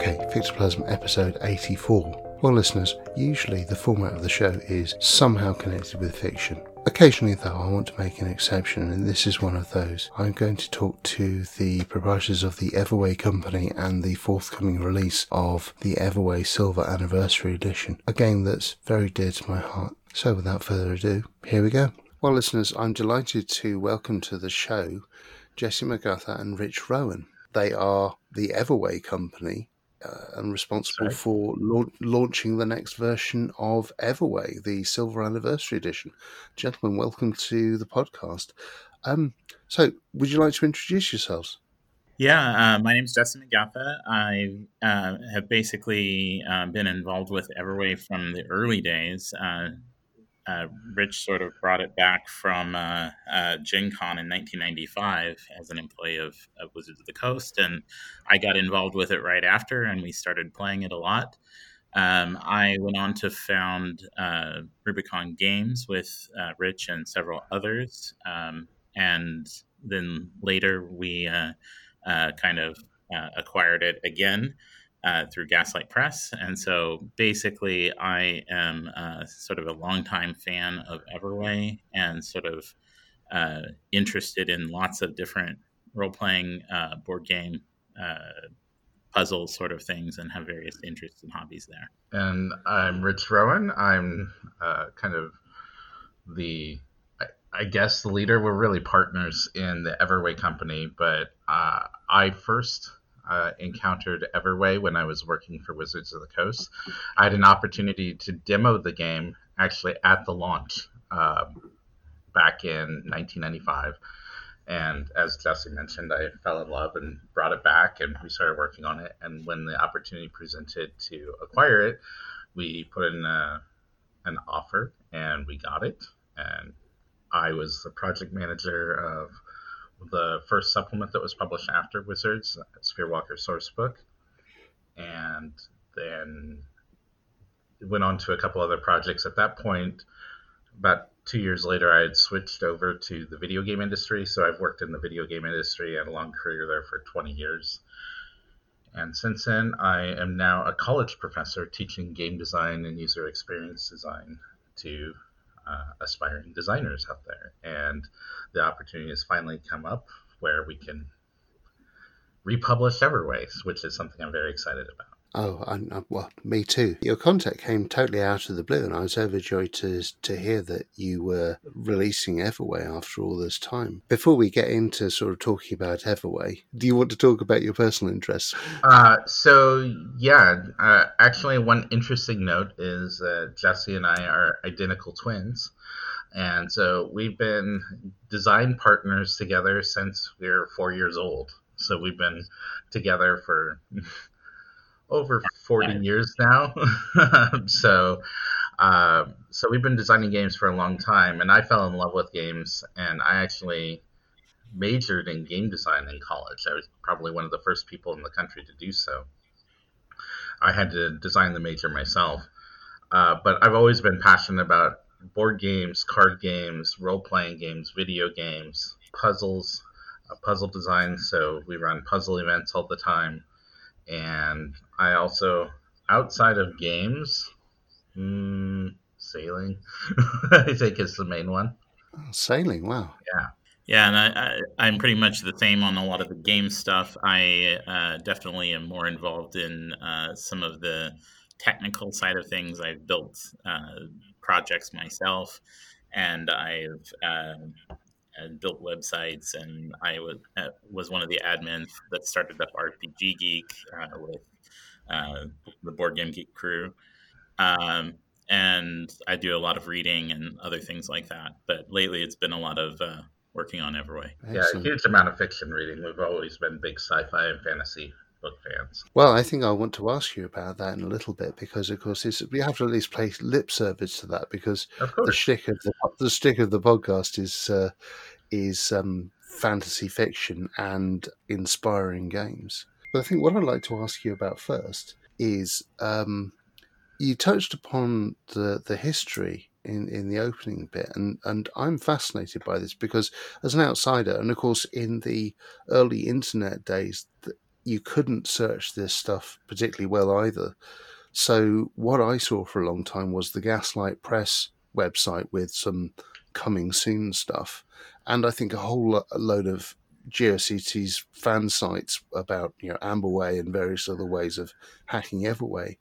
Okay, Fictoplasm episode 84. Well, listeners, usually the format of the show is somehow connected with fiction. Occasionally, though, I want to make an exception, and this is one of those. I'm going to talk to the proprietors of the Everway Company and the forthcoming release of the Everway Silver Anniversary Edition, a game that's very dear to my heart. So, without further ado, here we go. Well, listeners, I'm delighted to welcome to the show Jesse McGatha and Rich Rowan. They are the Everway Company uh, and responsible Sorry. for lau- launching the next version of Everway, the Silver Anniversary Edition. Gentlemen, welcome to the podcast. Um, so, would you like to introduce yourselves? Yeah, uh, my is Justin McGatha. I uh, have basically uh, been involved with Everway from the early days. Uh, Rich sort of brought it back from uh, uh, Gen Con in 1995 as an employee of, of Wizards of the Coast, and I got involved with it right after, and we started playing it a lot. Um, I went on to found uh, Rubicon Games with uh, Rich and several others, um, and then later we uh, uh, kind of acquired it again uh, through Gaslight Press. And so basically, I am uh, sort of a longtime fan of Everway and sort of uh, interested in lots of different role playing uh, board game. Uh, puzzle sort of things and have various interests and hobbies there. and I'm Rich Rowan. I'm kind of the, I, guess, the leader. We're really partners in the Everway company, but I first uh, encountered Everway when I was working for Wizards of the Coast. I had an opportunity to demo the game actually at the launch um, back in 1995. And as Jesse mentioned, I fell in love and brought it back, and we started working on it. And when the opportunity presented to acquire it, we put in a, an offer, and we got it. And I was the project manager of the first supplement that was published after Wizards, Spherewalker Sourcebook, and then went on to a couple other projects. At that point, about two years later, I had switched over to the video game industry. So I've worked in the video game industry, and a long career there for 20 years. And since then, I am now a college professor teaching game design and user experience design to uh, aspiring designers out there. And the opportunity has finally come up where we can republish Everways, which is something I'm very excited about. Oh, I, well, me too. Your contact came totally out of the blue, and I was overjoyed to to hear that you were releasing Everway after all this time. Before we get into sort of talking about Everway, do you want to talk about your personal interests? Uh, so yeah, uh, actually, one interesting note is Jesse and I are identical twins, and so we've been design partners together since we were four years old. So we've been together for over 40 years now. so, uh, so we've been designing games for a long time, and I fell in love with games, and I actually majored in game design in college. I was probably one of the first people in the country to do so. I had to design the major myself, uh, but I've always been passionate about board games, card games, role playing games, video games, puzzles, uh, puzzle design. So we run puzzle events all the time and I also, outside of games, mm, sailing, I think is the main one. Sailing, wow. Yeah, Yeah, and I, I, I'm pretty much the same on a lot of the game stuff. I uh, definitely am more involved in uh, some of the technical side of things. I've built uh, projects myself, and I've uh, built websites, and I was uh, was one of the admins that started up RPG Geek uh, with uh, the Board Game Geek crew. Um, and I do a lot of reading and other things like that. But lately, it's been a lot of uh, working on Everway. Yeah, a huge amount of fiction reading. We've always been big sci-fi and fantasy book fans. Well, I think I want to ask you about that in a little bit because, of course, it's, we have to at least play lip service to that because the stick of the the shtick of the podcast is uh, is um, fantasy fiction and inspiring games. But I think what I'd like to ask you about first is um, you touched upon the the history in, in the opening bit, and, and I'm fascinated by this because as an outsider, and of course in the early internet days, you couldn't search this stuff particularly well either. So what I saw for a long time was the Gaslight Press website with some coming soon stuff, and I think a whole lo- load of GeoCities fan sites about you know Amberway and various other ways of hacking Everway,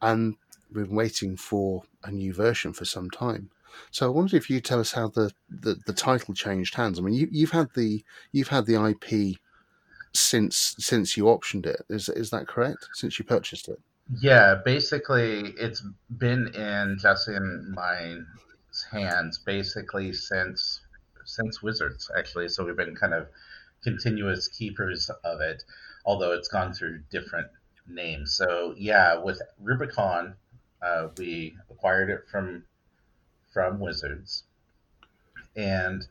and we've been waiting for a new version for some time. So I wondered if you tell us how the, the, the title changed hands. I mean, you, you've had the you've had the IP since since you optioned it. Is is that correct? Since you purchased it? Yeah, basically, it's been in Jesse and my hands basically since since Wizards actually. So we've been kind of continuous keepers of it, although it's gone through different names. So yeah, with Rubicon, uh, we acquired it from from Wizards, and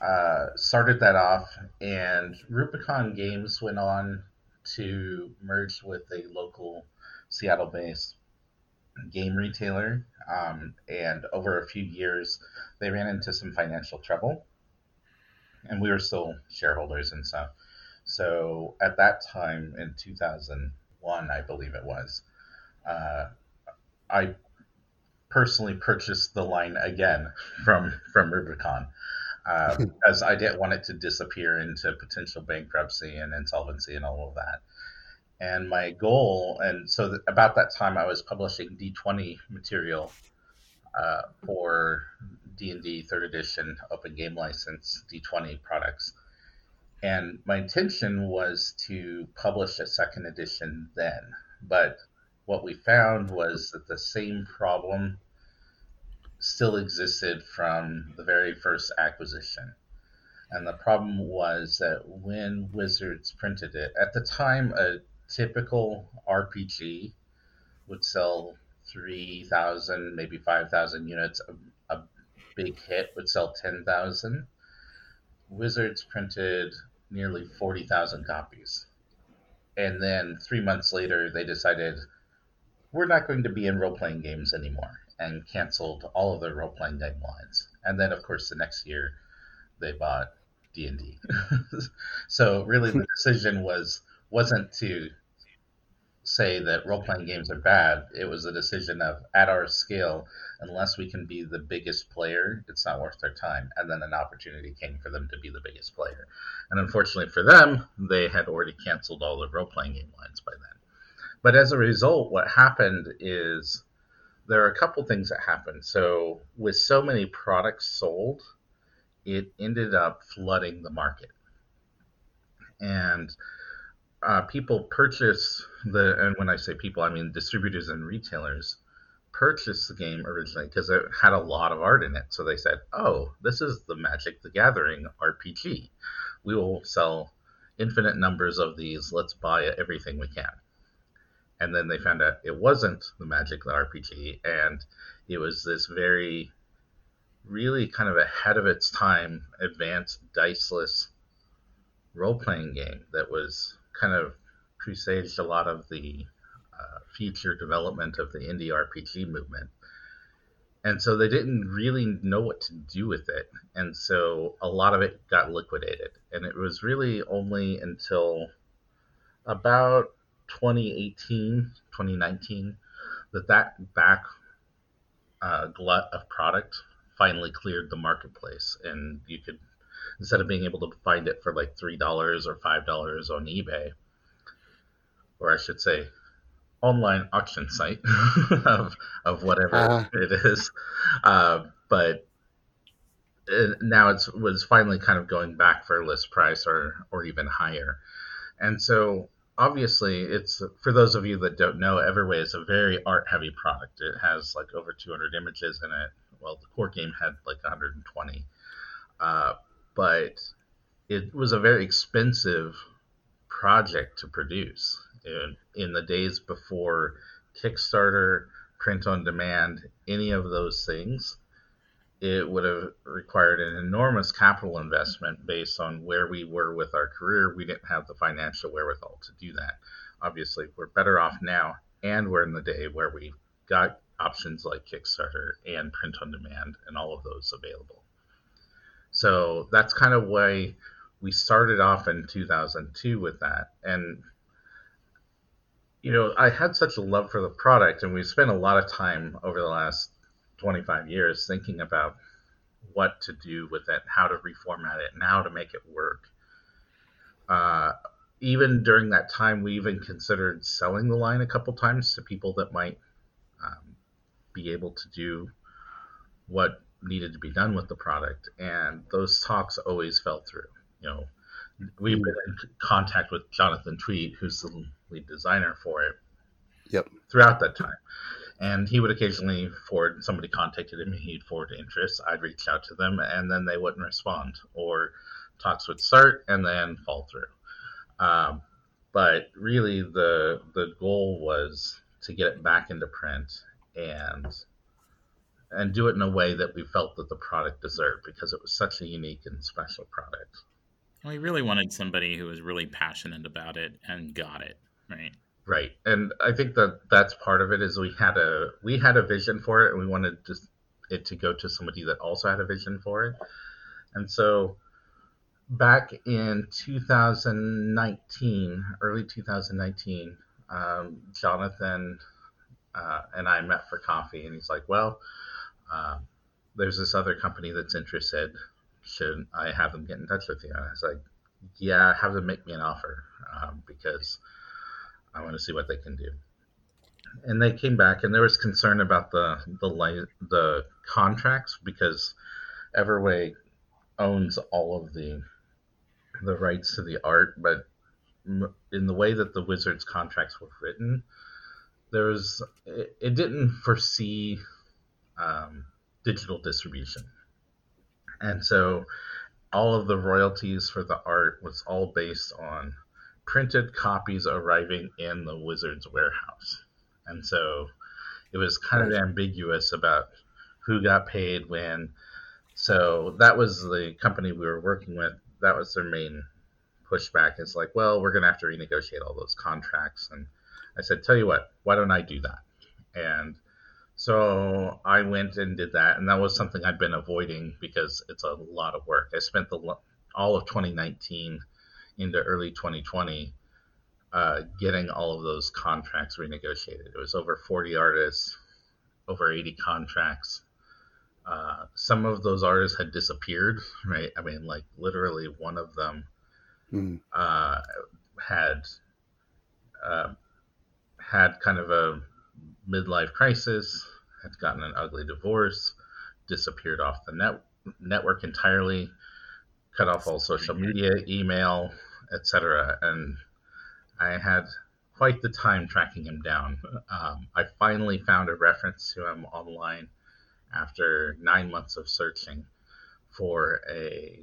uh, started that off. And Rubicon Games went on to merge with a local Seattle-based game retailer, um, and over a few years, they ran into some financial trouble, and we were still shareholders and stuff. So at that time in 2001, I believe it was, uh, I personally purchased the line again from from Rubicon uh, because I didn't want it to disappear into potential bankruptcy and insolvency and all of that. And my goal, and so th- about that time, I was publishing D20 material uh, for D&D Third Edition Open Game License D20 products. And my intention was to publish a second edition then, but what we found was that the same problem still existed from the very first acquisition. And the problem was that when Wizards printed it, at the time, a typical RPG would sell 3,000, maybe 5,000 units. A, a big hit would sell 10,000. Wizards printed nearly 40,000 copies. And then three months later, they decided we're not going to be in role playing games anymore and canceled all of their role playing game lines. And then, of course, the next year they bought D and D. So really, the decision was wasn't to say that role playing games are bad. It was a decision of at our scale, unless we can be the biggest player, it's not worth their time. And then an opportunity came for them to be the biggest player. And unfortunately for them, they had already canceled all the role playing game lines by then. But as a result, what happened is there are a couple things that happened. So, with so many products sold, it ended up flooding the market. And uh, people purchase the, and when I say people, I mean distributors and retailers purchased the game originally because it had a lot of art in it. So they said, oh, this is the Magic the Gathering RPG. We will sell infinite numbers of these. Let's buy everything we can and then they found out it wasn't the Magic the RPG, and it was this very, really kind of ahead of its time, advanced diceless role playing game that was kind of presaged a lot of the uh, future development of the indie RPG movement. And so they didn't really know what to do with it. And so a lot of it got liquidated. And it was really only until about 2018, 2019, that that back uh, glut of product finally cleared the marketplace, and you could instead of being able to find it for like three dollars or five dollars on eBay, or I should say, online auction site of of whatever uh. it is, uh, but now it's was finally kind of going back for list price or or even higher, and so obviously it's for those of you that don't know everway is a very art heavy product. It has like over 200 images in it. Well the core game had like 120 uh, but it was a very expensive project to produce. In, in the days before kickstarter print on demand any of those things it would have required an enormous capital investment based on where we were with our career. We didn't have the financial wherewithal to do that. Obviously, we're better off now, and we're in the day where we've got options like Kickstarter and print on demand and all of those available. So that's kind of why we started off in 2002 with that. And, you know, I had such a love for the product, and we spent a lot of time over the last 25 years thinking about what to do with it, how to reformat it, and how to make it work. Uh, even during that time, we even considered selling the line a couple times to people that might um, be able to do what needed to be done with the product. And those talks always fell through. You know, we've been in contact with Jonathan Tweet, who's the lead designer for it. Yep. Throughout that time. And he would occasionally forward, somebody contacted him, he'd forward interest. I'd reach out to them, and then they wouldn't respond. Or talks would start and then fall through. Um, but really, the the goal was to get it back into print and and do it in a way that we felt that the product deserved because it was such a unique and special product. We really wanted somebody who was really passionate about it and got it right. Right, and I think that that's part of it. Is we had a we had a vision for it, and we wanted just it to go to somebody that also had a vision for it, and so back in 2019, early 2019, um, Jonathan uh, and I met for coffee, and he's like, "Well, uh, there's this other company that's interested. Should I have them get in touch with you?" And I was like, "Yeah, have them make me an offer um, because I want to see what they can do." And they came back, and there was concern about the the light, the contracts because Everway owns all of the the rights to the art, but in the way that the Wizards contracts were written, there was it, it didn't foresee um, digital distribution, and so all of the royalties for the art was all based on printed copies arriving in the Wizards warehouse, and so it was kind of ambiguous about who got paid when. So that was the company we were working with that was their main pushback. It's like, well, we're going to have to renegotiate all those contracts. And I said, tell you what, why don't I do that? And so I went and did that, and that was something I'd been avoiding because it's a lot of work. I spent the all of 2019 into early 2020 uh, getting all of those contracts renegotiated. It was over 40 artists, over 80 contracts. Uh, some of those artists had disappeared, right? I mean, like literally one of them mm. uh, had uh, had kind of a midlife crisis, had gotten an ugly divorce, disappeared off the net network entirely, cut off all social media, email, etc. And I had quite the time tracking him down. Um, I finally found a reference to him online after nine months of searching for a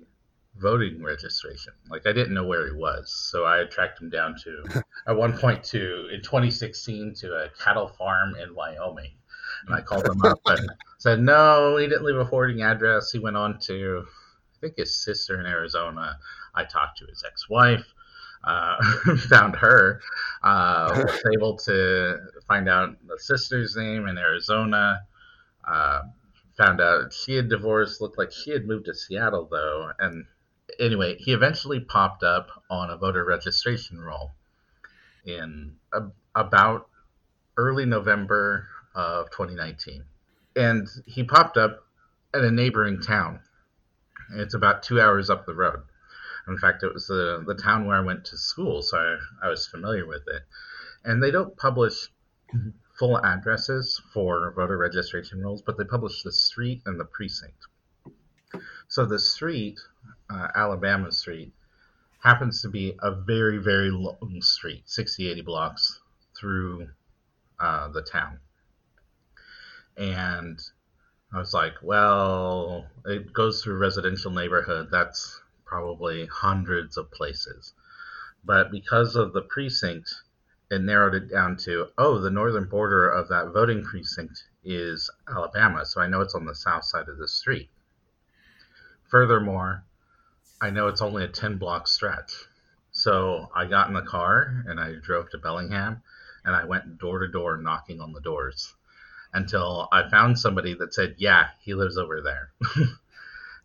voting registration. Like I didn't know where he was, so I tracked him down to at one point to in 2016 to a cattle farm in Wyoming, and I called him up and said no, he didn't leave a forwarding address. He went on to think his sister in Arizona. I talked to his ex-wife. Uh, found her. Uh, was able to find out the sister's name in Arizona. Uh, found out she had divorced, looked like she had moved to Seattle though. And anyway, he eventually popped up on a voter registration roll in a, about early November of 2019. And he popped up at a neighboring town. It's about two hours up the road. In fact, it was the, the town where I went to school, so I, I was familiar with it. And they don't publish full addresses for voter registration rolls, but they publish the street and the precinct. So the street, uh, Alabama Street, happens to be a very, very long street, 60, 80 blocks through uh, the town. And I was like, well, it goes through residential neighborhood. That's probably hundreds of places. But because of the precinct, it narrowed it down to oh, the northern border of that voting precinct is Alabama, so I know it's on the south side of the street. Furthermore, I know it's only a 10 block stretch. So I got in the car and I drove to Bellingham and I went door to door knocking on the doors until I found somebody that said, Yeah, he lives over there.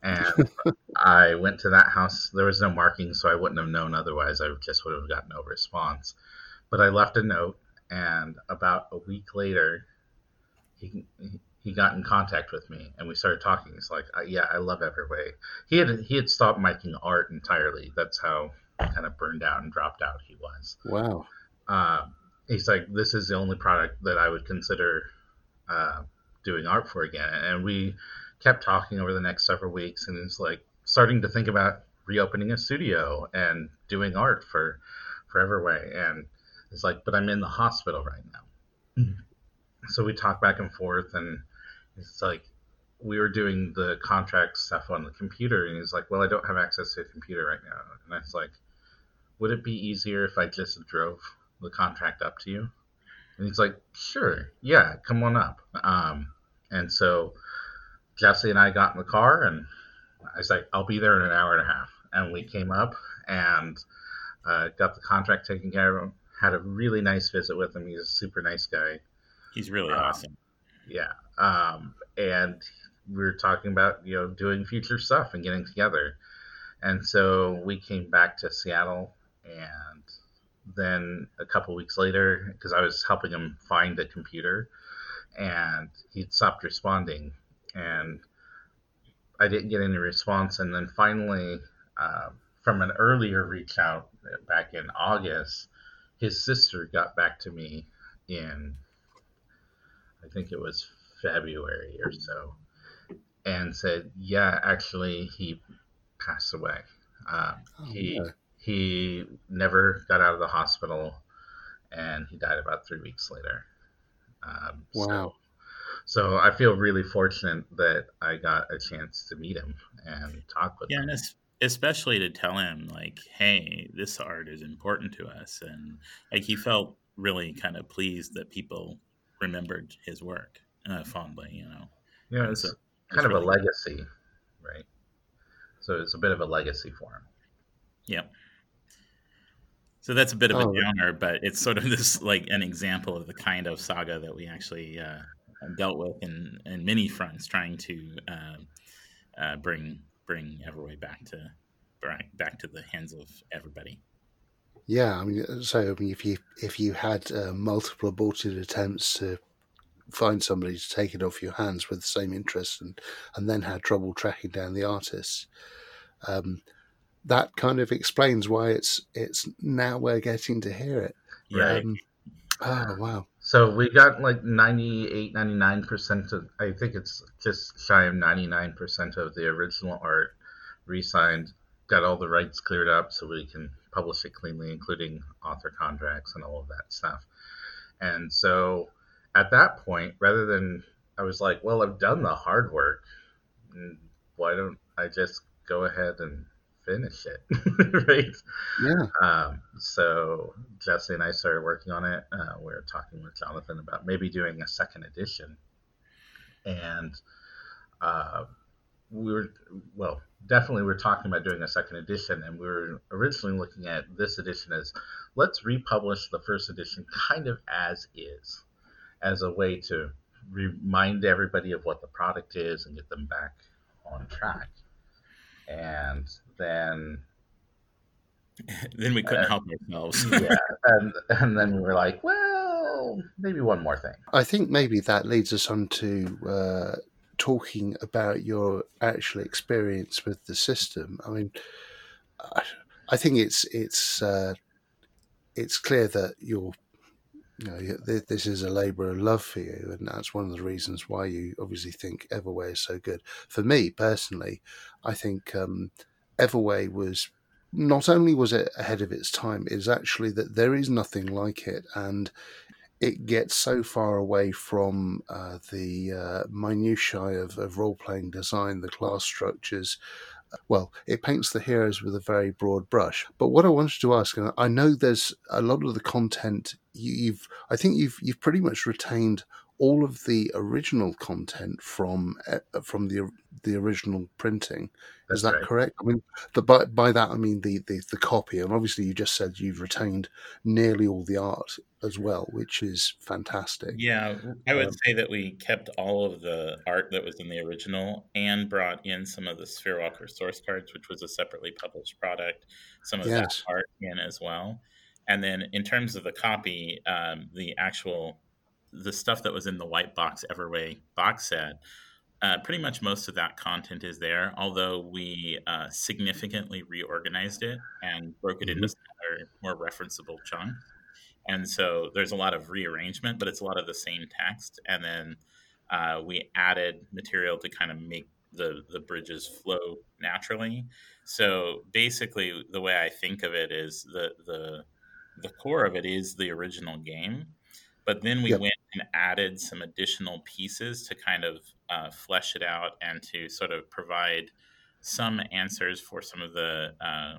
And I went to that house. There was no marking, so I wouldn't have known otherwise. I just would have got no response. But I left a note, and about a week later, he he got in contact with me, and we started talking. He's like, "Yeah, I love Everway." He had he had stopped making art entirely. That's how kind of burned out and dropped out he was. Wow. Uh, he's like, "This is the only product that I would consider uh, doing art for again." And we kept talking over the next several weeks, and it's like starting to think about reopening a studio and doing art for for Everway. And it's like, but I'm in the hospital right now. Mm-hmm. So we talk back and forth, and it's like we were doing the contract stuff on the computer, and he's like, "Well, I don't have access to a computer right now." And I was like, "Would it be easier if I just drove the contract up to you?" And he's like, "Sure, yeah, come on up." Um, and so Jesse and I got in the car, and I was like, "I'll be there in an hour and a half." And we came up and uh, got the contract taken care of. Had a really nice visit with him. He's a super nice guy. He's really um, awesome. Yeah, um, and we were talking about you know doing future stuff and getting together, and so we came back to Seattle, and then a couple weeks later, because I was helping him find a computer, and he'd stopped responding, and I didn't get any response, and then finally. Uh, from an earlier reach out back in August, his sister got back to me in, I think it was February or so, and said, "Yeah, actually, he passed away. Um, oh, he yeah. He never got out of the hospital, and he died about three weeks later." Um, wow. So, so, I feel really fortunate that I got a chance to meet him and talk with yeah, him. Yeah, and especially to tell him like, "Hey, this art is important to us," and like he felt really kind of pleased that people remembered his work uh, fondly, you know. Yeah, it's so, kind of really a legacy, cool. right? So it's a bit of a legacy for him. Yep. So that's a bit of oh. a downer, but it's sort of this like an example of the kind of saga that we actually uh, dealt with in, in many fronts, trying to uh, uh, bring bring Everway back to back to the hands of everybody. Yeah, I mean, so I mean, if you if you had uh, multiple aborted attempts to find somebody to take it off your hands with the same interest and and then had trouble tracking down the artists um, that kind of explains why it's it's now we're getting to hear it. Right. Um, oh wow. So we got like 98 99% of i think it's just shy of 99% of the original art re-signed got all the rights cleared up so we can publish it cleanly including author contracts and all of that stuff. And so at that point, rather than I was like, well, I've done the hard work. Why don't I just go ahead and finish it? right? Yeah. Um, so Jesse and I started working on it. Uh, we were talking with Jonathan about maybe doing a second edition. And uh, we were, well, definitely we are talking about doing a second edition. And we were originally looking at this edition as let's republish the first edition kind of as is as a way to remind everybody of what the product is and get them back on track. And then then we couldn't uh, help ourselves. yeah, and and then we were like, well, maybe one more thing. I think maybe that leads us on to uh, talking about your actual experience with the system. I mean, I think it's it's uh, it's clear that you're you know, this is a labour of love for you, and that's one of the reasons why you obviously think Everway is so good. For me personally, I think um, Everway was not only was it ahead of its time, is actually that there is nothing like it, and it gets so far away from uh, the uh, minutiae of, of role playing design, the class structures, well, it paints the heroes with a very broad brush. But what I wanted to ask, and I know there's a lot of the content you've, I think you've you've pretty much retained all of the original content from uh, from the the original printing. That's Is that right. correct? I mean, the, by by that I mean the, the the copy, and obviously you just said you've retained nearly all the art as well, which is fantastic. Yeah, I would um, say that we kept all of the art that was in the original and brought in some of the Spherewalker source cards, which was a separately published product. Some of yes. that art in as well. And then in terms of the copy, um, the actual the stuff that was in the white box Everway box set, uh, pretty much most of that content is there. Although we uh, significantly reorganized it and broke it mm-hmm. into smaller, more referenceable chunks. And so there's a lot of rearrangement, but it's a lot of the same text. And then uh, we added material to kind of make the the bridges flow naturally. So basically, the way I think of it is the the the core of it is the original game, but then we yep. went and added some additional pieces to kind of uh, flesh it out and to sort of provide some answers for some of the uh,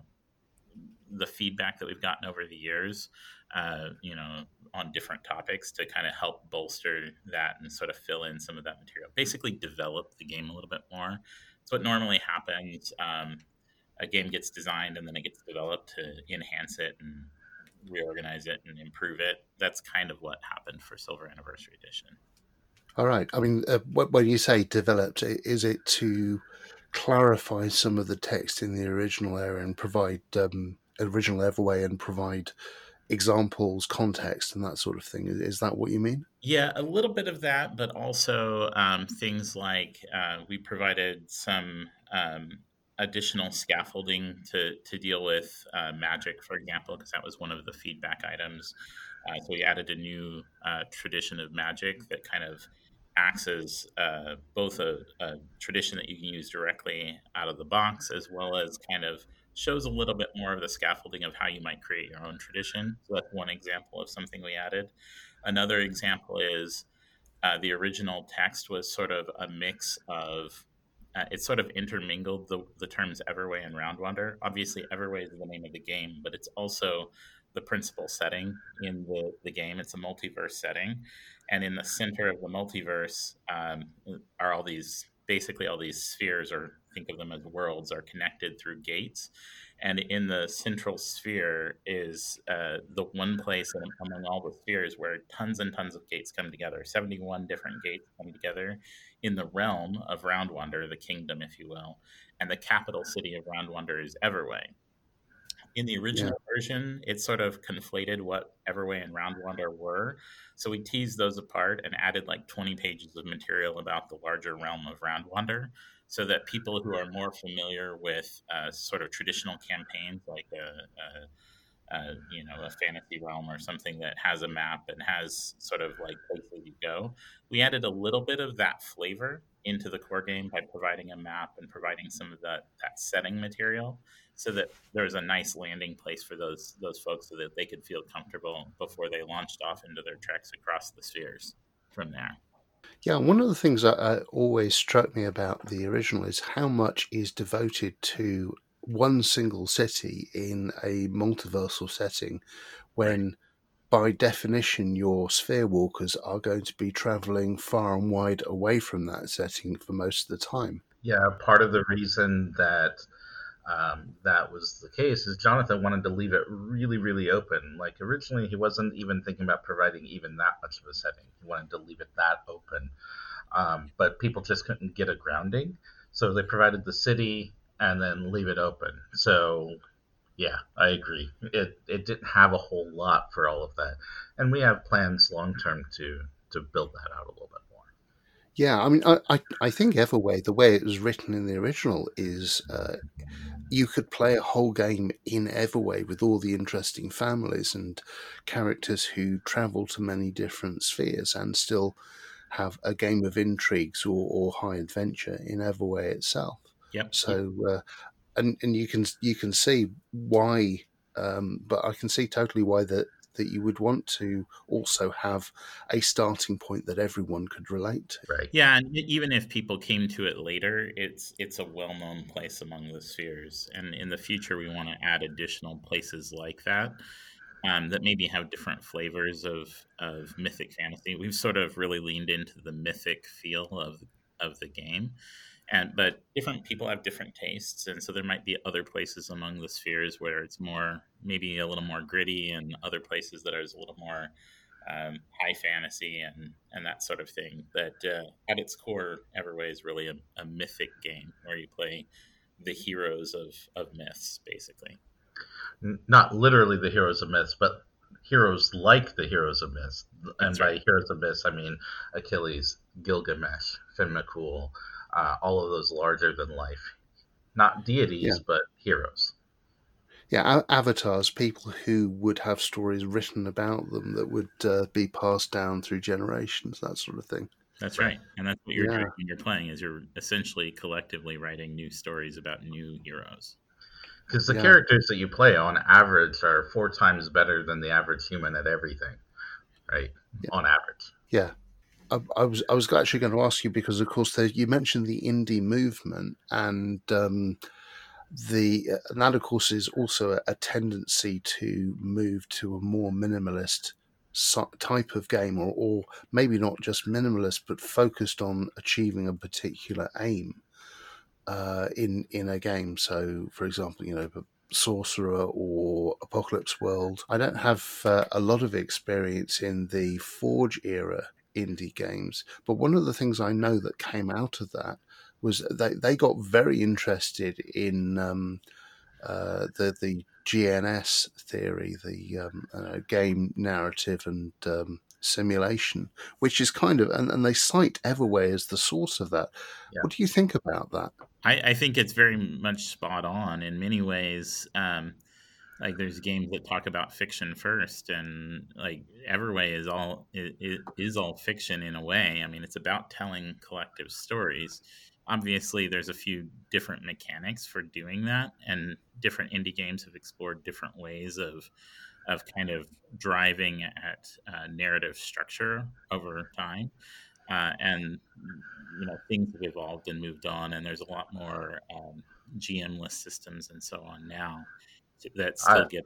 the feedback that we've gotten over the years, uh, you know, on different topics to kind of help bolster that and sort of fill in some of that material. Basically, develop the game a little bit more. It's what normally happens. Um, a game gets designed and then it gets developed to enhance it and reorganize it and improve it. That's kind of what happened for Silver Anniversary Edition. All right. I mean, uh, when you say developed, is it to clarify some of the text in the original area and provide um, original Everway and provide examples, context, and that sort of thing? Is that what you mean? Yeah, a little bit of that, but also um, things like uh, we provided some um, additional scaffolding to, to deal with uh, magic, for example, because that was one of the feedback items. Uh, so we added a new uh, tradition of magic that kind of acts as uh, both a, a, tradition that you can use directly out of the box, as well as kind of shows a little bit more of the scaffolding of how you might create your own tradition. So that's one example of something we added. Another example is uh, the original text was sort of a mix of uh, it's sort of intermingled the, the terms Everway and Roundwander. Obviously, Everway is the name of the game, but it's also the principal setting in the, the game. It's a multiverse setting. And in the center of the multiverse um, are all these basically all these spheres, or think of them as worlds, are connected through gates. And in the central sphere is uh, the one place among all the spheres where tons and tons of gates come together. 71 different gates come together in the realm of Roundwander, the kingdom, if you will. And the capital city of Roundwander is Everway. In the original yeah. version, it sort of conflated what Everway and Roundwander were. So we teased those apart and added like 20 pages of material about the larger realm of Roundwander so that people who are more familiar with uh, sort of traditional campaigns like a, a, a, you know a fantasy realm or something that has a map and has sort of like places you go, we added a little bit of that flavor into the core game by providing a map and providing some of that that setting material so that there's a nice landing place for those those folks so that they could feel comfortable before they launched off into their treks across the spheres from there. Yeah, one of the things that uh, always struck me about the original is how much is devoted to one single city in a multiversal setting when by definition your sphere walkers are going to be traveling far and wide away from that setting for most of the time. Yeah, part of the reason that um, that was the case is Jonathan wanted to leave it really, really open. Like originally, he wasn't even thinking about providing even that much of a setting. He wanted to leave it that open, um, but people just couldn't get a grounding, so they provided the city and then leave it open. So, yeah, I agree. It it didn't have a whole lot for all of that, and we have plans long term to to build that out a little bit. Yeah, I mean, I, I, I think Everway, the way it was written in the original, is uh, you could play a whole game in Everway with all the interesting families and characters who travel to many different spheres and still have a game of intrigues or, or high adventure in Everway itself. Yep. So, uh, and and you can you can see why, um, but I can see totally why that that you would want to also have a starting point that everyone could relate to. Right. Yeah, and even if people came to it later, it's it's a well-known place among the spheres, and in the future we want to add additional places like that. um, that maybe have different flavors of of mythic fantasy. We've sort of really leaned into the mythic feel of of the game, and but different people have different tastes, and so there might be other places among the spheres where it's more maybe a little more gritty, and other places that are a little more um, high fantasy and and that sort of thing. But uh, at its core, Everway is really a, a mythic game where you play the heroes of of myths, basically not literally the heroes of myths, but heroes like the heroes of myths. And by heroes of myths, I mean Achilles, Gilgamesh, Finn McCool, uh, all of those larger than life, not deities, yeah. but heroes. Yeah, avatars, people who would have stories written about them that would uh, be passed down through generations, that sort of thing. That's right, and that's what you're yeah. doing when you're playing. Is you're essentially collectively writing new stories about new heroes because the yeah. characters that you play on average are four times better than the average human at everything, right? Yeah. On average. Yeah. I, was I was actually going to ask you because of course there, you mentioned the indie movement and um, the and that of course is also a, a tendency to move to a more minimalist type of game or, or maybe not just minimalist but focused on achieving a particular aim uh, in in a game. So, for example, you know, Sorcerer or Apocalypse World. I don't have uh, a lot of experience in the Forge era indie games, but one of the things I know that came out of that was they, they got very interested in um, uh, the the GNS theory, the um, uh, game narrative and um, simulation, which is kind of, and, and they cite Everway as the source of that. Yeah. What do you think about that? I, I, think it's very much spot on in many ways. Um, like there's games that talk about fiction first, and like Everway is all it, is all fiction in a way. I mean, it's about telling collective stories. Obviously, there's a few different mechanics for doing that, and different indie games have explored different ways of of kind of driving at uh, narrative structure over time. Uh, and you know things have evolved and moved on, and there's a lot more um, GM-less systems and so on now that still I, get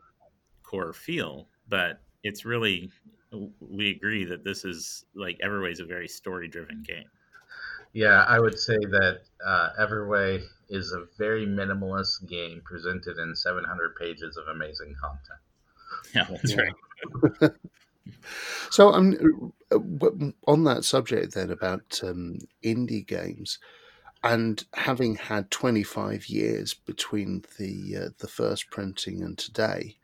core feel, but it's really we agree that this is like Everway is a very story-driven game. Yeah, I would say that uh, Everway is a very minimalist game presented in 700 pages of amazing content. Yeah, that's yeah. right. so, um, on that subject then about um, indie games, and having had 25 years between the uh, the first printing and today,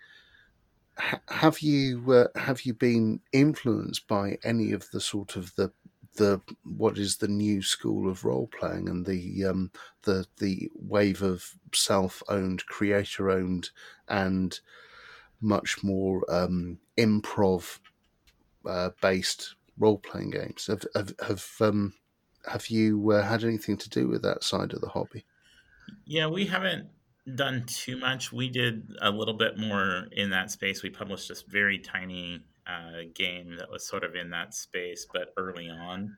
ha- have you uh, have you been influenced by any of the sort of the the what is the new school of role playing and the um, the the wave of self owned, creator owned, and much more um, improv uh, based role playing games. Have have have, um, have you uh, had anything to do with that side of the hobby? Yeah, we haven't done too much. We did a little bit more in that space. We published this very tiny uh, game that was sort of in that space, but early on.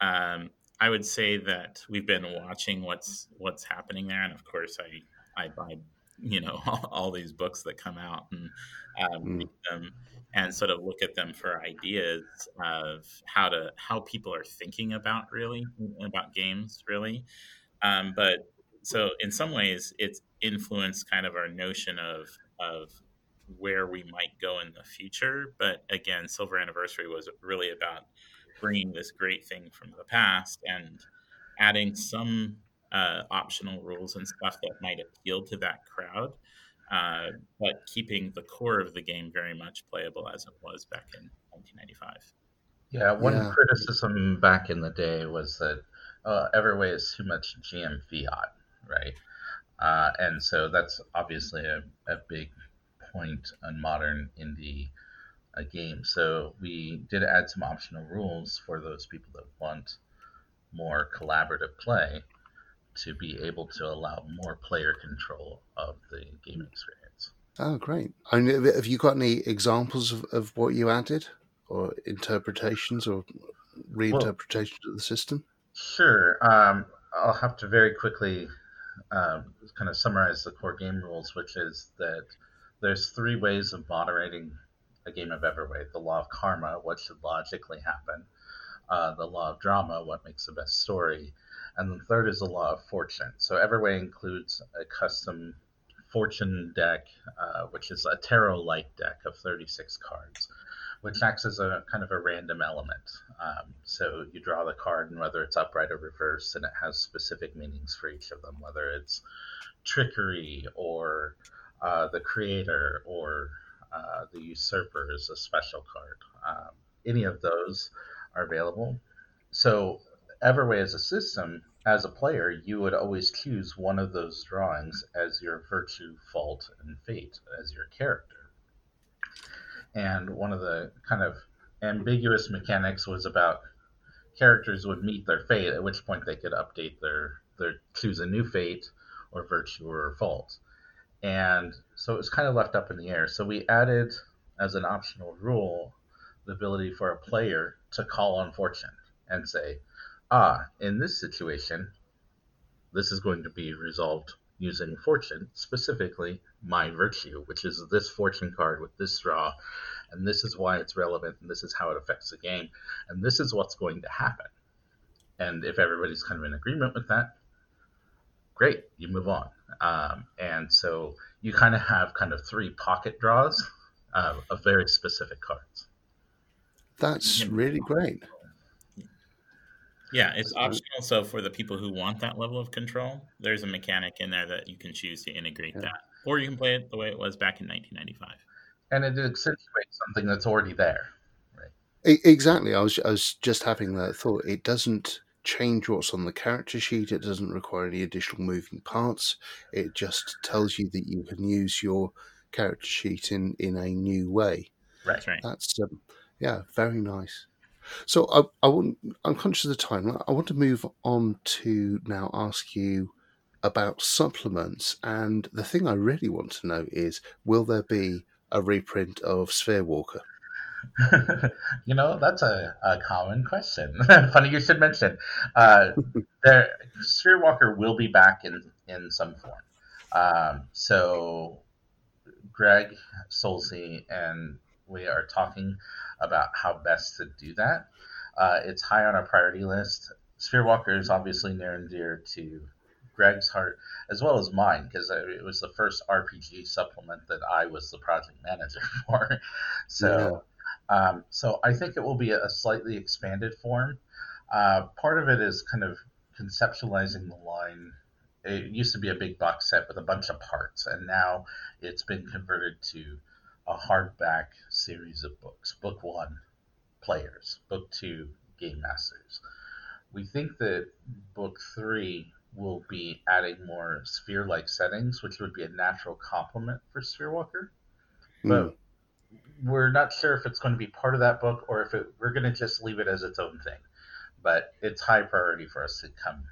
Um, I would say that we've been watching what's what's happening there, and of course, I I buy you know all, all these books that come out and um, mm. read them and sort of look at them for ideas of how to how people are thinking about really about games really um, but so in some ways it's influenced kind of our notion of of where we might go in the future but again silver anniversary was really about bringing this great thing from the past and adding some uh, optional rules and stuff that might appeal to that crowd, uh, but keeping the core of the game very much playable as it was back in 1995. Yeah, one yeah. criticism back in the day was that uh, Everway is too much GM fiat, right? Uh, and so that's obviously a, a big point on modern indie uh, games. So we did add some optional rules for those people that want more collaborative play to be able to allow more player control of the game experience. Oh, great! I mean, have you got any examples of, of what you added, or interpretations, or reinterpretations well, of the system? Sure. Um, I'll have to very quickly um, kind of summarize the core game rules, which is that there's three ways of moderating a game of Everway. The law of karma, what should logically happen. Uh, the law of drama, what makes the best story. And the third is the law of fortune. So Everway includes a custom fortune deck, uh, which is a tarot like deck of 36 cards, which acts as a kind of a random element. Um, so you draw the card, and whether it's upright or reverse, and it has specific meanings for each of them, whether it's trickery or uh, the creator or uh, the usurper is a special card. Um, any of those are available. So Everway as a system, as a player, you would always choose one of those drawings as your virtue, fault, and fate as your character. And one of the kind of ambiguous mechanics was about characters would meet their fate, at which point they could update their their choose a new fate or virtue or fault. And so it was kind of left up in the air. So we added as an optional rule the ability for a player to call on fortune and say, ah, in this situation, this is going to be resolved using fortune, specifically my virtue, which is this fortune card with this draw, and this is why it's relevant, and this is how it affects the game, and this is what's going to happen. And if everybody's kind of in agreement with that, great, you move on. Um, and so you kind of have kind of three pocket draws uh, of very specific cards. That's really great. Yeah, it's optional. So for the people who want that level of control, there's a mechanic in there that you can choose to integrate yeah. that, or you can play it the way it was back in 1995. And it accentuates something that's already there. Right? Exactly. I was I was just having that thought. It doesn't change what's on the character sheet. It doesn't require any additional moving parts. It just tells you that you can use your character sheet in in a new way. Right. Right. That's um, yeah, very nice. So I, I want, I'm conscious of the time. I want to move on to now ask you about supplements. And the thing I really want to know is, will there be a reprint of Spherewalker? you know, that's a, a common question. Funny you should mention. Uh, there, Spherewalker will be back in, in some form. Um, so, Greg Stolze and we are talking about how best to do that. Uh, it's high on our priority list. Spherewalker is obviously near and dear to Greg's heart as well as mine because it was the first RPG supplement that I was the project manager for. so, yeah. um, so I think it will be a slightly expanded form. Uh, part of it is kind of conceptualizing the line. It used to be a big box set with a bunch of parts, and now it's been converted to a hardback series of books. Book one, players. Book two, game masters. We think that book three will be adding more sphere like settings, which would be a natural complement for Spherewalker. Mm. But we're not sure if it's going to be part of that book or if it, we're going to just leave it as its own thing. But it's high priority for us to come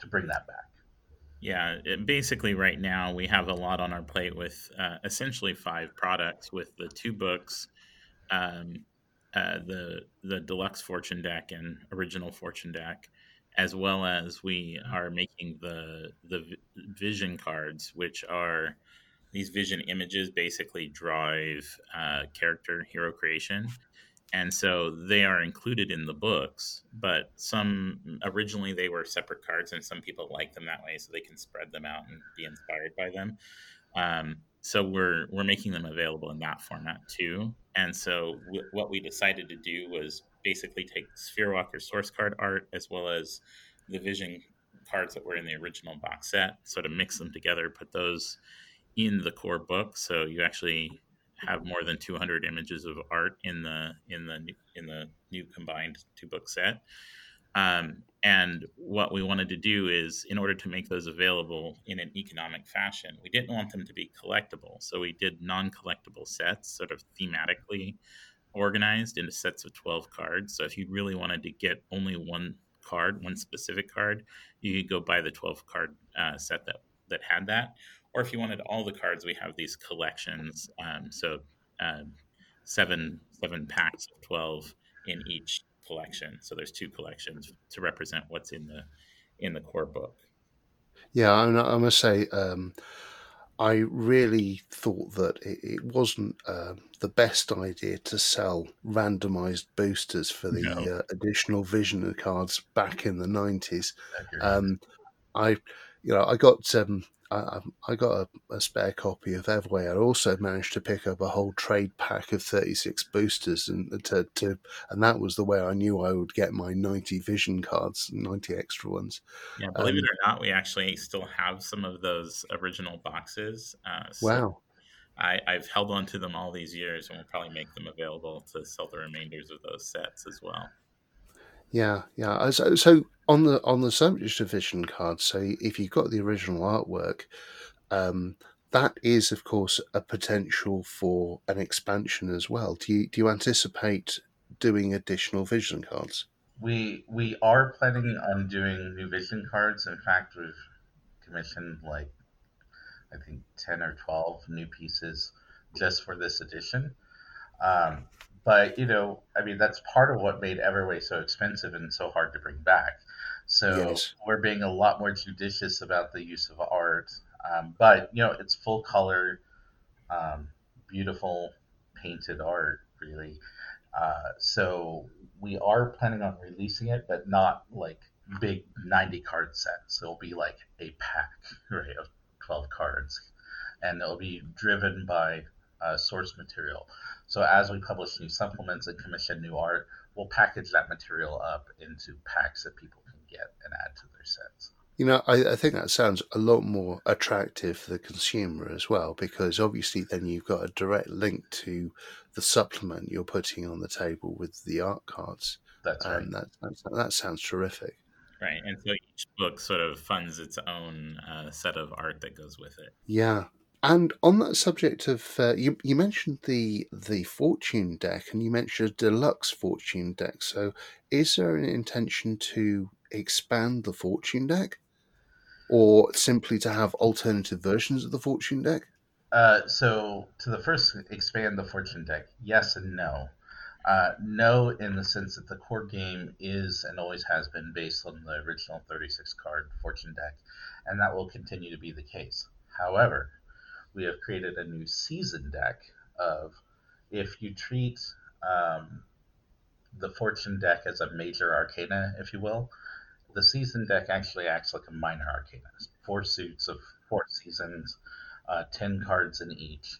to bring that back. Yeah, it, basically, right now we have a lot on our plate with uh, essentially five products, with the two books, um, uh, the the deluxe fortune deck and original fortune deck, as well as we are making the the vision cards, which are these vision images basically drive uh, character hero creation and so they are included in the books but some originally they were separate cards and some people like them that way so they can spread them out and be inspired by them. Um, so we're we're making them available in that format too. And so w- what we decided to do was basically take spherewalker source card art as well as the vision cards that were in the original box set sort of mix them together put those in the core book. So you actually have more than 200 images of art in the in the in the new combined two book set. Um, and what we wanted to do is, in order to make those available in an economic fashion, we didn't want them to be collectible. So we did non collectible sets, sort of thematically organized into sets of 12 cards. So if you really wanted to get only one card, one specific card, you could go buy the 12 card uh, set that, that had that or if you wanted all the cards, we have these collections. Um, so uh, seven seven packs of twelve in each collection. So there's two collections to represent what's in the in the core book. Yeah, I, I must say, um, I really thought that it, it wasn't uh, the best idea to sell randomized boosters for the no. uh, additional vision cards back in the nineties. Um, I, you know, I got um, I, I got a, a, spare copy of Everway. I also managed to pick up a whole trade pack of 36 boosters, and to, to and that was the way I knew I would get my 90 vision cards, 90 extra ones. Yeah, believe um, it or not, we actually still have some of those original boxes. Uh, so wow. I, I've held on to them all these years, and we'll probably make them available to sell the remainders of those sets as well. Yeah, yeah. So, so on the on the subject of vision cards, so if you've got the original artwork, um, that is of course a potential for an expansion as well. Do you do you anticipate doing additional vision cards? We we are planning on doing new vision cards. In fact, we've commissioned like I think ten or twelve new pieces just for this edition. Um, but you know, I mean, that's part of what made Everway so expensive and so hard to bring back. So yes. we're being a lot more judicious about the use of art. Um, but you know, it's full color, um, beautiful painted art, really. Uh, so we are planning on releasing it, but not like big 90 card sets. It'll be like a pack, right, of 12 cards, and it'll be driven by uh, source material. So as we publish new supplements and commission new art, we'll package that material up into packs that people can get and add to their sets. You know, I, I, think that sounds a lot more attractive for the consumer as well, because obviously then you've got a direct link to the supplement you're putting on the table with the art cards. That's right. That, that, that sounds terrific. Right. And so each book sort of funds its own uh, set of art that goes with it. Yeah. And on that subject of uh, you, you mentioned the the fortune deck, and you mentioned a deluxe fortune deck. So, is there an intention to expand the fortune deck, or simply to have alternative versions of the fortune deck? Uh, so, to the first, expand the fortune deck. Yes and no. Uh, no, in the sense that the core game is and always has been based on the original 36 card fortune deck, and that will continue to be the case. However, we have created a new season deck of if you treat um, the fortune deck as a major arcana, if you will, the season deck actually acts like a minor arcana. Four suits of four seasons, uh, ten cards in each,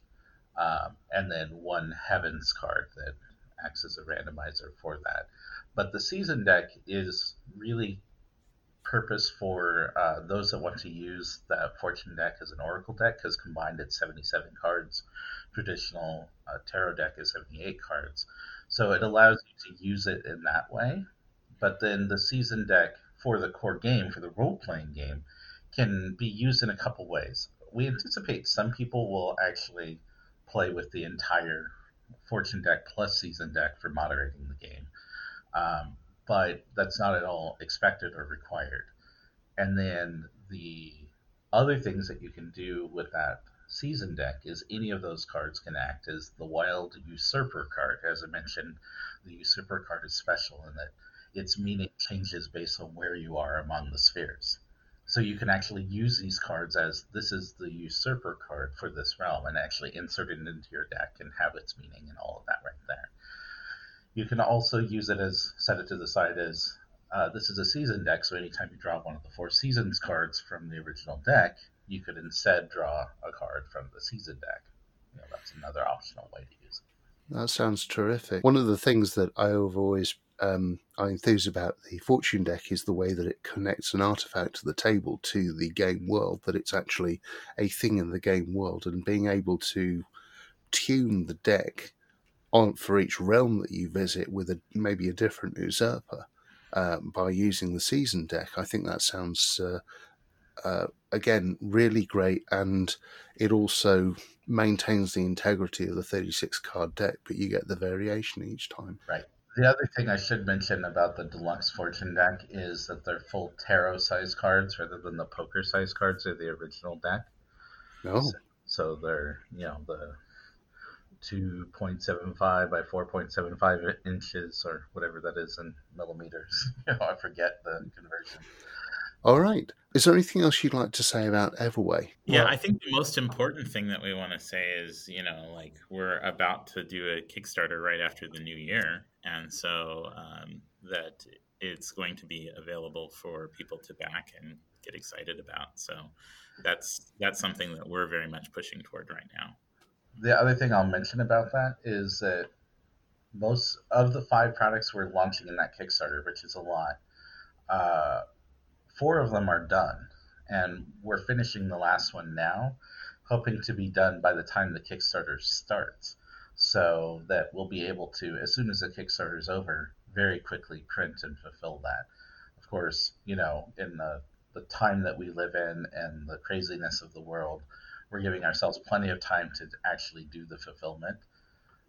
um, and then one heavens card that acts as a randomizer for that. But the season deck is really purpose for uh, those that want to use that fortune deck as an oracle deck because combined it's 77 cards. Traditional uh, tarot deck is 78 cards. So it allows you to use it in that way. But then the season deck for the core game for the role-playing game can be used in a couple ways. We anticipate some people will actually play with the entire fortune deck plus season deck for moderating the game. Um, but that's not at all expected or required. And then the other things that you can do with that season deck is any of those cards can act as the wild usurper card. As I mentioned, the usurper card is special in that its meaning changes based on where you are among the spheres. So you can actually use these cards as this is the usurper card for this realm and actually insert it into your deck and have its meaning and all of that right there. You can also use it as set it to the side as uh, this is a season deck, so anytime you draw one of the four seasons cards from the original deck, you could instead draw a card from the season deck. You know, that's another optional way to use it. That sounds terrific. One of the things that I have always um, I enthuse about the fortune deck is the way that it connects an artifact to the table to the game world. That it's actually a thing in the game world, and being able to tune the deck on for each realm that you visit with a maybe a different usurper uh, by using the season deck. I think that sounds uh, uh, again really great, and it also maintains the integrity of the 36 card deck, but you get the variation each time. Right. The other thing I should mention about the deluxe fortune deck is that they're full tarot size cards rather than the poker size cards of the original deck. No. So, so they're you know the 2.75 by 4.75 inches or whatever that is in millimeters. I forget the conversion. All right. Is there anything else you'd like to say about Everway? Yeah, well, I think the most important thing that we want to say is, you know, like we're about to do a Kickstarter right after the new year, and so um, that it's going to be available for people to back and get excited about. So that's that's something that we're very much pushing toward right now. The other thing I'll mention about that is that most of the five products we're launching in that Kickstarter, which is a lot, uh, four of them are done, and we're finishing the last one now, hoping to be done by the time the Kickstarter starts, so that we'll be able to, as soon as the Kickstarter is over, very quickly print and fulfill that. Of course, you know, in the the time that we live in and the craziness of the world, we're giving ourselves plenty of time to actually do the fulfillment.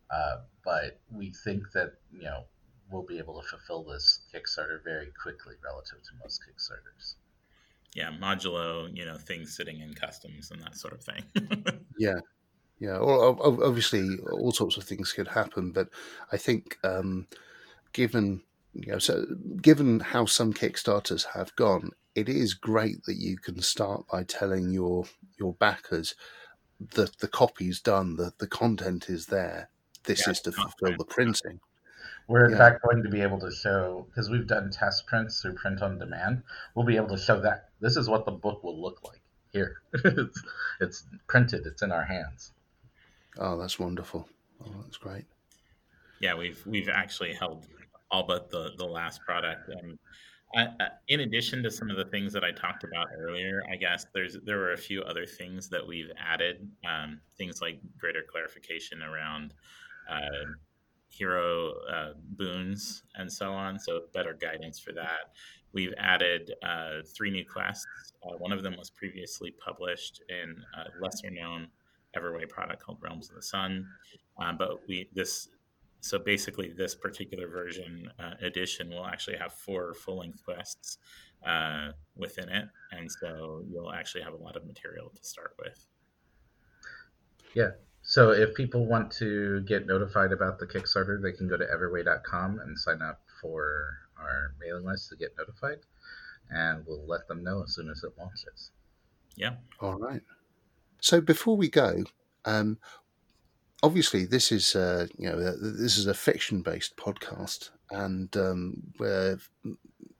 Uh, but we think that you know we'll be able to fulfill this Kickstarter very quickly relative to most Kickstarters. Yeah, modulo, you know, things sitting in customs and that sort of thing. yeah, yeah. Well, obviously, all sorts of things could happen, but I think um, given you know, so given how some Kickstarters have gone, it is great that you can start by telling your your backers that the copy's done, that the content is there. This yeah, is to fulfill the printing. We're in yeah. fact going to be able to show because we've done test prints through print on demand. We'll be able to show that this is what the book will look like here. it's, it's printed. It's in our hands. Oh, that's wonderful. Oh, that's great. Yeah, we've we've actually held all but the the last product, and In addition to some of the things that I talked about earlier, I guess there's there were a few other things that we've added, um, things like greater clarification around uh, hero uh, boons and so on. So better guidance for that. We've added uh, three new quests. Uh, one of them was previously published in a lesser known Everway product called Realms of the Sun, uh, but we this so basically this particular version uh, edition will actually have four full length quests uh, within it, and so you'll actually have a lot of material to start with. Yeah, so if people want to get notified about the Kickstarter, they can go to everway.com and sign up for our mailing list to get notified, and we'll let them know as soon as it launches. Yeah. All right. So before we go, um, obviously this is uh, you know this is a fiction based podcast, and um, we're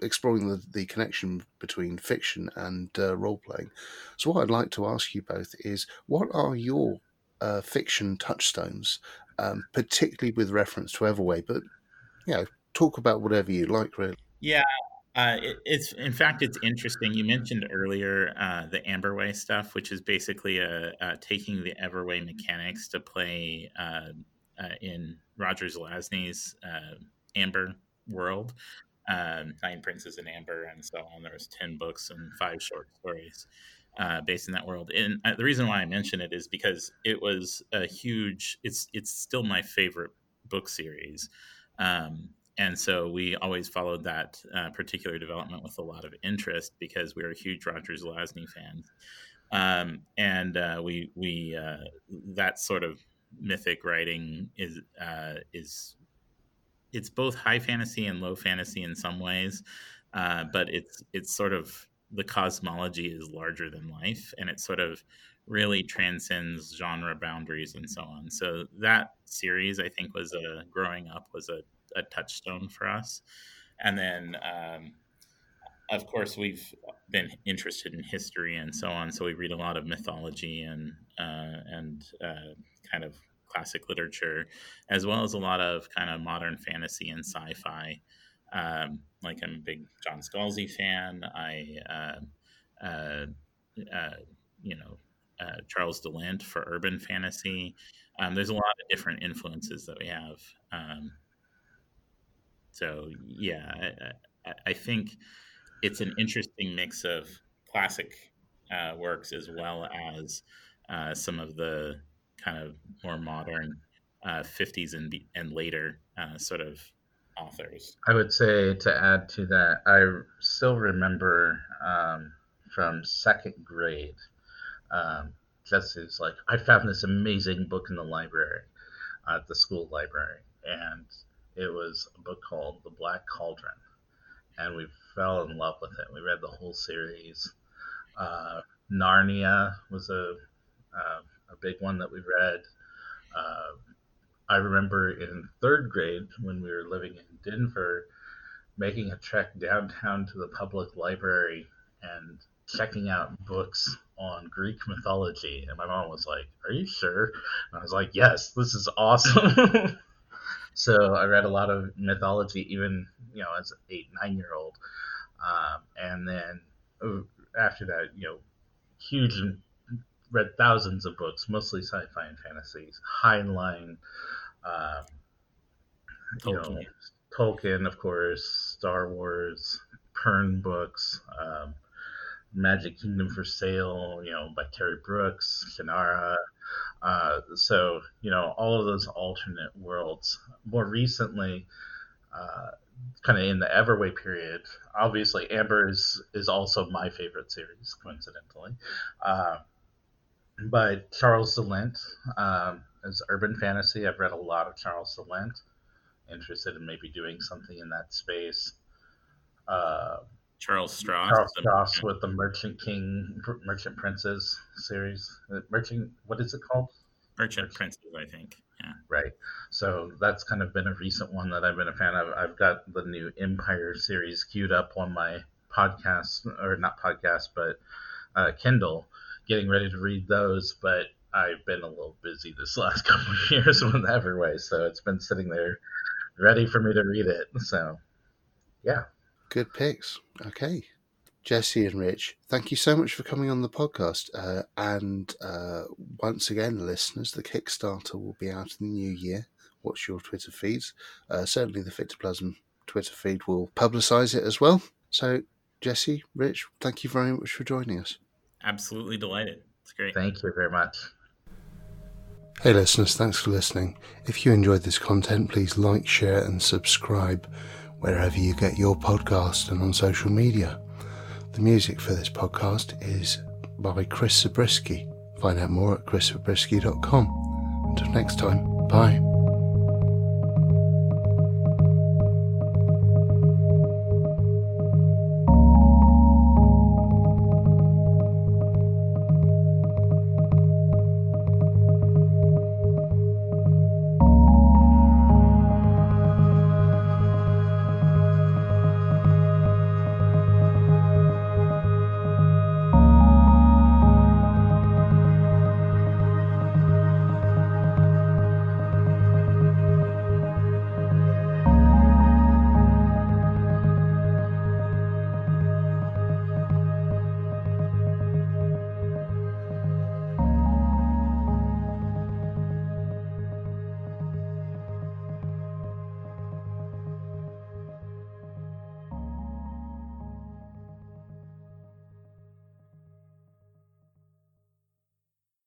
exploring the, the connection between fiction and uh, role playing. So what I'd like to ask you both is, what are your uh, fiction touchstones, um, particularly with reference to Everway. But you know, talk about whatever you like, really. Yeah, uh, it, it's in fact it's interesting. You mentioned earlier uh, the Amberway stuff, which is basically a, a taking the Everway mechanics to play uh, uh in Roger Zelazny's uh, Amber world. Um, Nine Princes in Amber, and so on. There's ten books and five short stories uh, based in that world. And uh, the reason why I mention it is because it was a huge. It's it's still my favorite book series, um, and so we always followed that uh, particular development with a lot of interest because we are huge Roger Zelazny fans, um, and uh, we we uh, that sort of mythic writing is uh, is it's both high fantasy and low fantasy in some ways, uh, but it's it's sort of the cosmology is larger than life and it sort of really transcends genre boundaries and so on. So that series, I think, was a growing up was a, a touchstone for us. And then, um, of course, we've been interested in history and so on. So we read a lot of mythology and uh, and uh, kind of classic literature, as well as a lot of kind of modern fantasy and sci-fi. Um, like I'm a big John Scalzi fan. I, uh, uh, uh, you know, uh, Charles de Lint for urban fantasy. Um, there's a lot of different influences that we have. Um, so yeah, I, I, think it's an interesting mix of classic uh, works as well as uh, some of the kind of more modern 50s and, and later sort of authors. I would say to add to that, I still remember um, from second grade, um, Jesse's like, I found this amazing book in the library, uh, at the school library, and it was a book called The Black Cauldron. And we've fell in love with it. We read the whole series. Uh, Narnia was a uh, a big one that we read. Uh, I remember in third grade when we were living in Denver, making a trek downtown to the public library and checking out books on Greek mythology. And my mom was like, Are you sure? And I was like, Yes, this is awesome. so I read a lot of mythology, even, you know, as an eight, nine year old. Um, and then uh, after that, you know, huge, read thousands of books, mostly sci fi and fantasies, Heinlein, um, you know, Tolkien, of course, Star Wars, Pern books, um, Magic Kingdom for Sale, you know, by Terry Brooks, Shannara. Uh, so, you know, all of those alternate worlds. More recently, uh, kind of in the Everway period, obviously Amber is, is also my favorite series, coincidentally. Uh, but Charles de Lint um, is urban fantasy. I've read a lot of Charles de Lint. Interested in maybe doing something in that space. Charles Stross. Charles Stross with the Merchant King, Merchant Princes series. Uh, Merchant, what is it called? Merchant, Merchant Princes, I think. Yeah. Right. So that's kind of been a recent one that I've been a fan of. I've got the new Empire series queued up on my podcast, or not podcast, but uh, Kindle, getting ready to read those. But I've been a little busy this last couple of years with Everway, so it's been sitting there ready for me to read it. So, yeah. Good picks. Okay. Jesse and Rich, thank you so much for coming on the podcast. Uh, and uh, once again, listeners, the Kickstarter will be out in the new year. Watch your Twitter feeds. Uh, certainly, the Fictoplasm Twitter feed will publicise it as well. So, Jesse, Rich, thank you very much for joining us. Absolutely delighted. It's great. Thank you very much. Hey, listeners, thanks for listening. If you enjoyed this content, please like, share, and subscribe wherever you get your podcast and on social media. The music for this podcast is by Chris Zabriskie. Find out more at chriszabriskie.com. Until next time, bye.